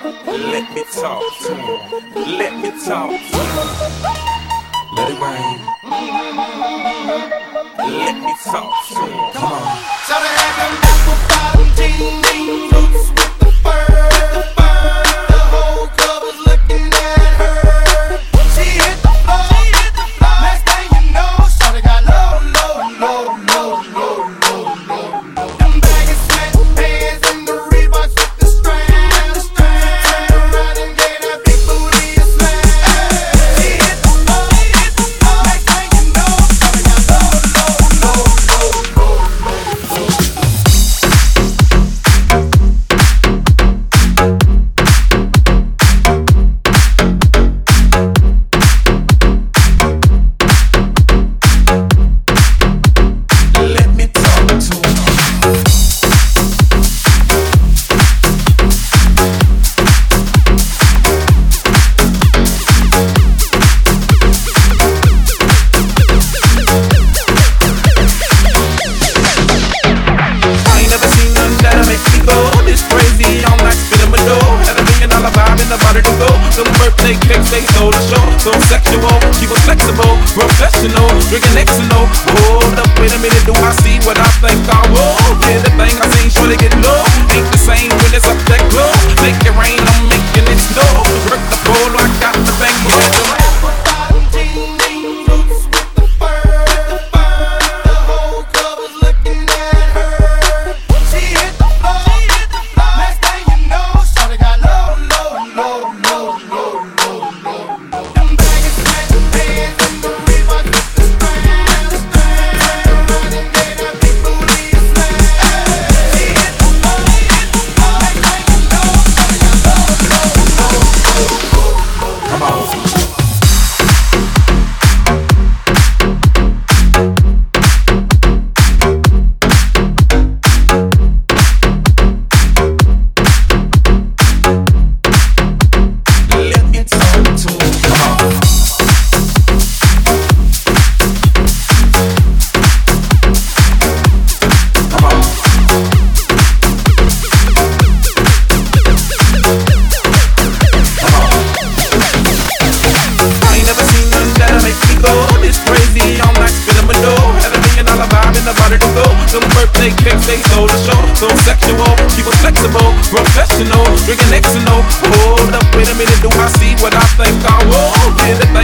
Let me talk to him. Let me talk to him. Let it rain. Let me talk to him. Come on. professional, drinking Xanol. Hold up, wait a minute, do I see what I think I will? snake cakes they sold the show. So sexual, she was flexible, professional, drinking X and O. Hold up, wait a minute, do I see what I think I want?